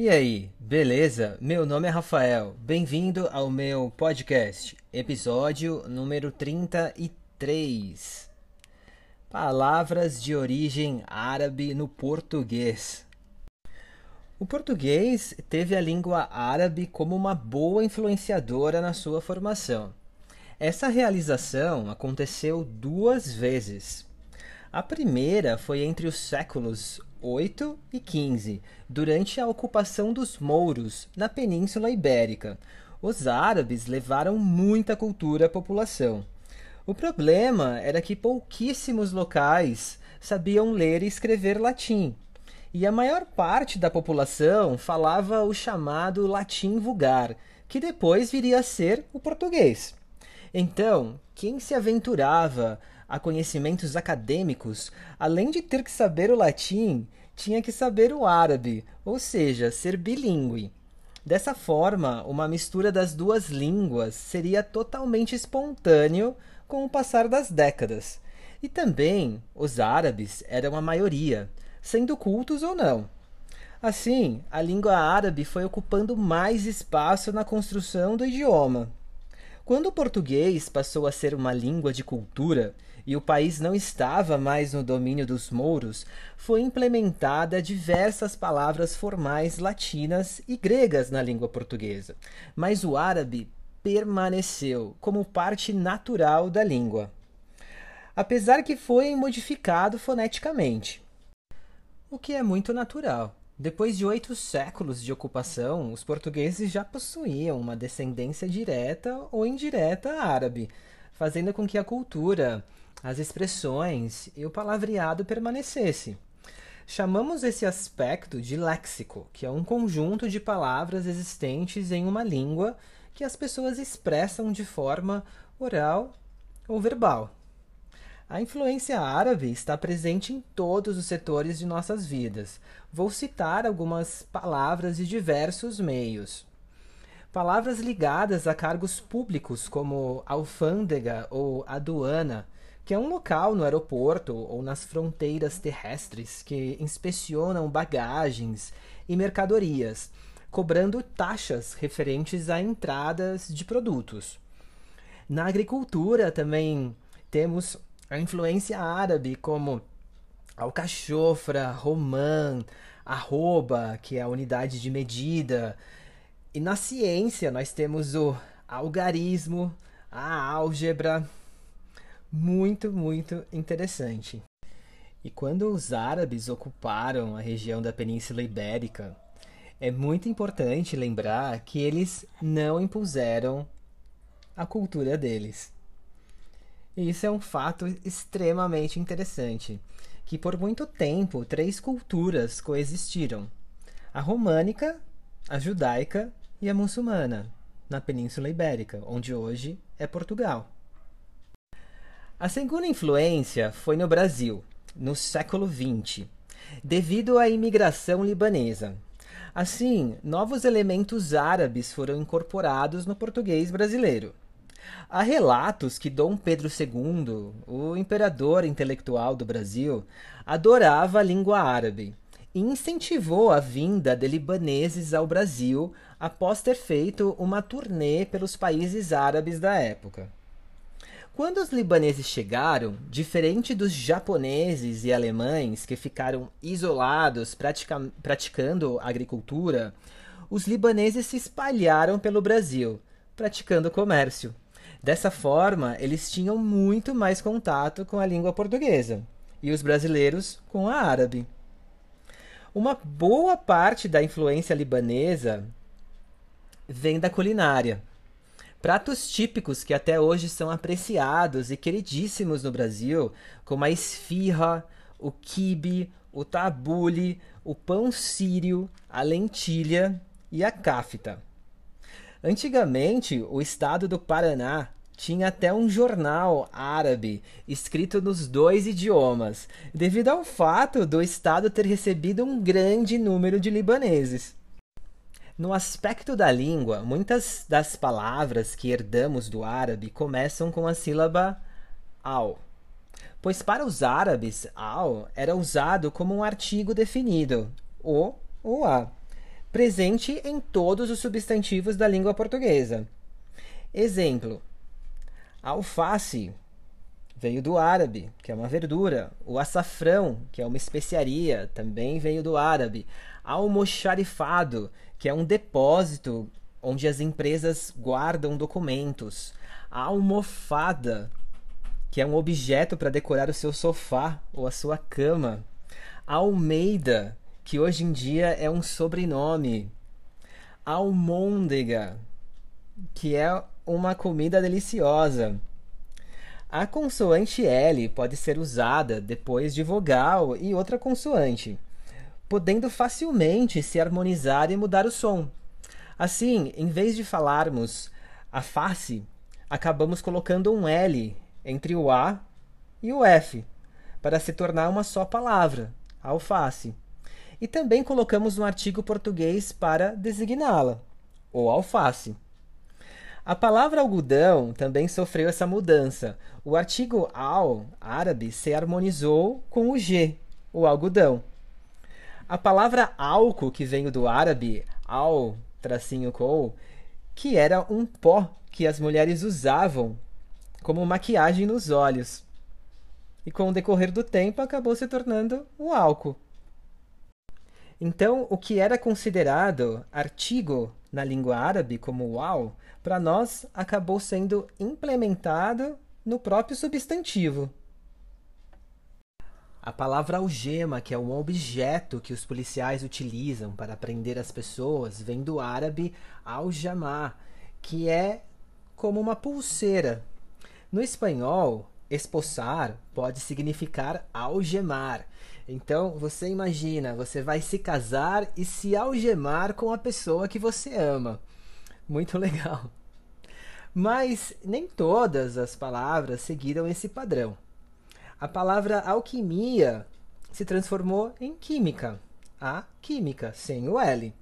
E aí, beleza? Meu nome é Rafael. Bem-vindo ao meu podcast, episódio número 33. Palavras de origem árabe no português. O português teve a língua árabe como uma boa influenciadora na sua formação. Essa realização aconteceu duas vezes. A primeira foi entre os séculos 8 e 15, durante a ocupação dos mouros na Península Ibérica. Os árabes levaram muita cultura à população. O problema era que pouquíssimos locais sabiam ler e escrever latim, e a maior parte da população falava o chamado latim vulgar, que depois viria a ser o português. Então, quem se aventurava a conhecimentos acadêmicos, além de ter que saber o latim, tinha que saber o árabe, ou seja, ser bilíngue. Dessa forma, uma mistura das duas línguas seria totalmente espontâneo com o passar das décadas. E também os árabes eram a maioria, sendo cultos ou não. Assim, a língua árabe foi ocupando mais espaço na construção do idioma. Quando o português passou a ser uma língua de cultura e o país não estava mais no domínio dos mouros, foi implementada diversas palavras formais latinas e gregas na língua portuguesa. Mas o árabe permaneceu como parte natural da língua, apesar que foi modificado foneticamente, o que é muito natural. Depois de oito séculos de ocupação, os portugueses já possuíam uma descendência direta ou indireta árabe, fazendo com que a cultura as expressões e o palavreado permanecesse. Chamamos esse aspecto de léxico, que é um conjunto de palavras existentes em uma língua que as pessoas expressam de forma oral ou verbal. A influência árabe está presente em todos os setores de nossas vidas. Vou citar algumas palavras de diversos meios. Palavras ligadas a cargos públicos, como alfândega ou aduana, que é um local no aeroporto ou nas fronteiras terrestres que inspecionam bagagens e mercadorias, cobrando taxas referentes a entradas de produtos. Na agricultura também temos a influência árabe, como alcachofra, romã, arroba, que é a unidade de medida. E na ciência nós temos o algarismo, a álgebra, muito, muito interessante. E quando os árabes ocuparam a região da Península Ibérica, é muito importante lembrar que eles não impuseram a cultura deles. E isso é um fato extremamente interessante, que por muito tempo três culturas coexistiram: a românica, a judaica e a muçulmana, na Península Ibérica, onde hoje é Portugal. A segunda influência foi no Brasil, no século XX, devido à imigração libanesa. Assim, novos elementos árabes foram incorporados no português brasileiro. Há relatos que Dom Pedro II, o imperador intelectual do Brasil, adorava a língua árabe e incentivou a vinda de libaneses ao Brasil após ter feito uma turnê pelos países árabes da época. Quando os libaneses chegaram, diferente dos japoneses e alemães que ficaram isolados pratica praticando agricultura, os libaneses se espalharam pelo Brasil, praticando comércio. Dessa forma, eles tinham muito mais contato com a língua portuguesa e os brasileiros com a árabe. Uma boa parte da influência libanesa vem da culinária. Pratos típicos que até hoje são apreciados e queridíssimos no Brasil, como a esfirra, o quibe, o tabule, o pão sírio, a lentilha e a cafta. Antigamente, o estado do Paraná tinha até um jornal árabe escrito nos dois idiomas, devido ao fato do estado ter recebido um grande número de libaneses. No aspecto da língua, muitas das palavras que herdamos do árabe começam com a sílaba al, pois para os árabes al era usado como um artigo definido, o ou a. presente em todos os substantivos da língua portuguesa. Exemplo: alface veio do árabe, que é uma verdura. O açafrão, que é uma especiaria, também veio do árabe. Almoxarifado, que é um depósito onde as empresas guardam documentos. A almofada, que é um objeto para decorar o seu sofá ou a sua cama. Almeida, que hoje em dia é um sobrenome. Almôndega, que é uma comida deliciosa. A consoante L pode ser usada depois de vogal e outra consoante, podendo facilmente se harmonizar e mudar o som. Assim, em vez de falarmos a face, acabamos colocando um L entre o A e o F, para se tornar uma só palavra, alface. E também colocamos um artigo português para designá-la, ou alface. A palavra algodão também sofreu essa mudança. O artigo al, árabe, se harmonizou com o G, o algodão. A palavra álcool, que veio do árabe al, tracinho com, que era um pó que as mulheres usavam como maquiagem nos olhos. E com o decorrer do tempo acabou se tornando o álcool. Então, o que era considerado artigo na língua árabe como uau, para nós acabou sendo implementado no próprio substantivo. A palavra algema, que é um objeto que os policiais utilizam para prender as pessoas, vem do árabe aljamá, que é como uma pulseira. No espanhol, espossar pode significar algemar. Então, você imagina, você vai se casar e se algemar com a pessoa que você ama. Muito legal. Mas nem todas as palavras seguiram esse padrão. A palavra alquimia se transformou em química, a química, sem o L.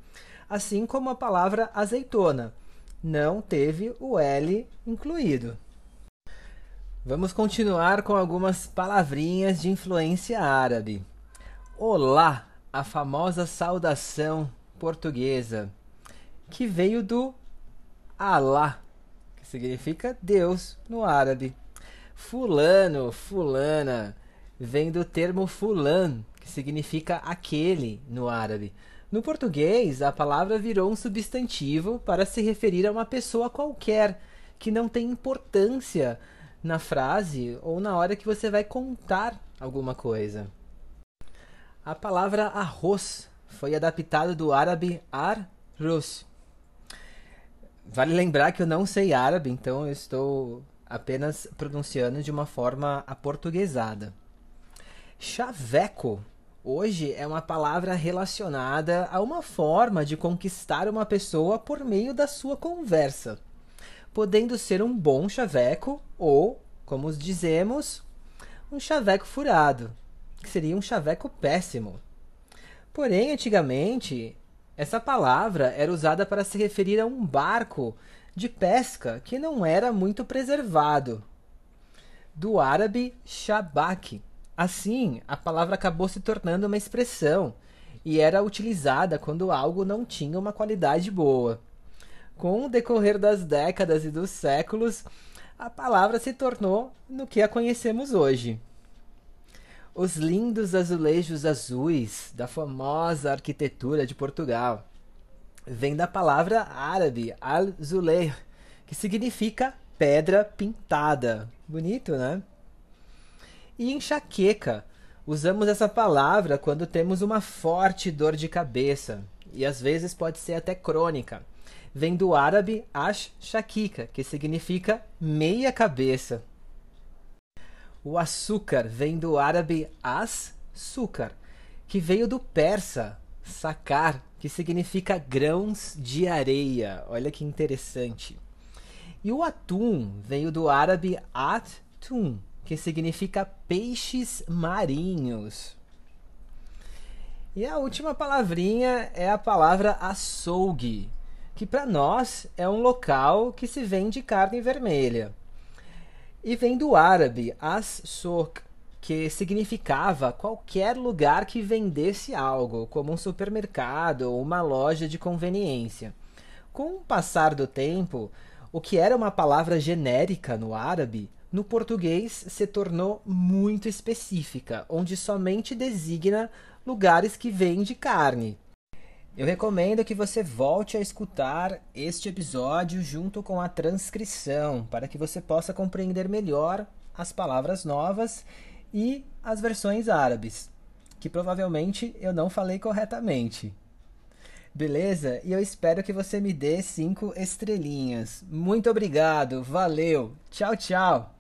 Assim como a palavra azeitona não teve o L incluído. Vamos continuar com algumas palavrinhas de influência árabe. Olá, a famosa saudação portuguesa, que veio do Alá, que significa Deus no árabe. Fulano, fulana, vem do termo fulan, que significa aquele no árabe. No português, a palavra virou um substantivo para se referir a uma pessoa qualquer que não tem importância na frase ou na hora que você vai contar alguma coisa. A palavra arroz foi adaptada do árabe ar-rus. Vale lembrar que eu não sei árabe, então eu estou apenas pronunciando de uma forma aportuguesada. Chaveco hoje é uma palavra relacionada a uma forma de conquistar uma pessoa por meio da sua conversa, podendo ser um bom chaveco ou, como dizemos, um chaveco furado que seria um chaveco péssimo. Porém, antigamente, essa palavra era usada para se referir a um barco de pesca que não era muito preservado. Do árabe shabak. Assim, a palavra acabou se tornando uma expressão e era utilizada quando algo não tinha uma qualidade boa. Com o decorrer das décadas e dos séculos, a palavra se tornou no que a conhecemos hoje. Os lindos azulejos azuis da famosa arquitetura de Portugal vem da palavra árabe al-zuleir, que significa pedra pintada. Bonito, né? E enxaqueca. Usamos essa palavra quando temos uma forte dor de cabeça, e às vezes pode ser até crônica. Vem do árabe ash shakika, que significa meia cabeça. O açúcar vem do árabe as-sucar, que veio do persa sakar, que significa grãos de areia. Olha que interessante. E o atum veio do árabe at-tum, que significa peixes marinhos. E a última palavrinha é a palavra açougue, que para nós é um local que se vende carne vermelha. E vem do árabe as-sok, que significava qualquer lugar que vendesse algo, como um supermercado ou uma loja de conveniência. Com o passar do tempo, o que era uma palavra genérica no árabe, no português se tornou muito específica, onde somente designa lugares que vendem carne. Eu recomendo que você volte a escutar este episódio junto com a transcrição, para que você possa compreender melhor as palavras novas e as versões árabes, que provavelmente eu não falei corretamente. Beleza? E eu espero que você me dê cinco estrelinhas. Muito obrigado, valeu, tchau, tchau!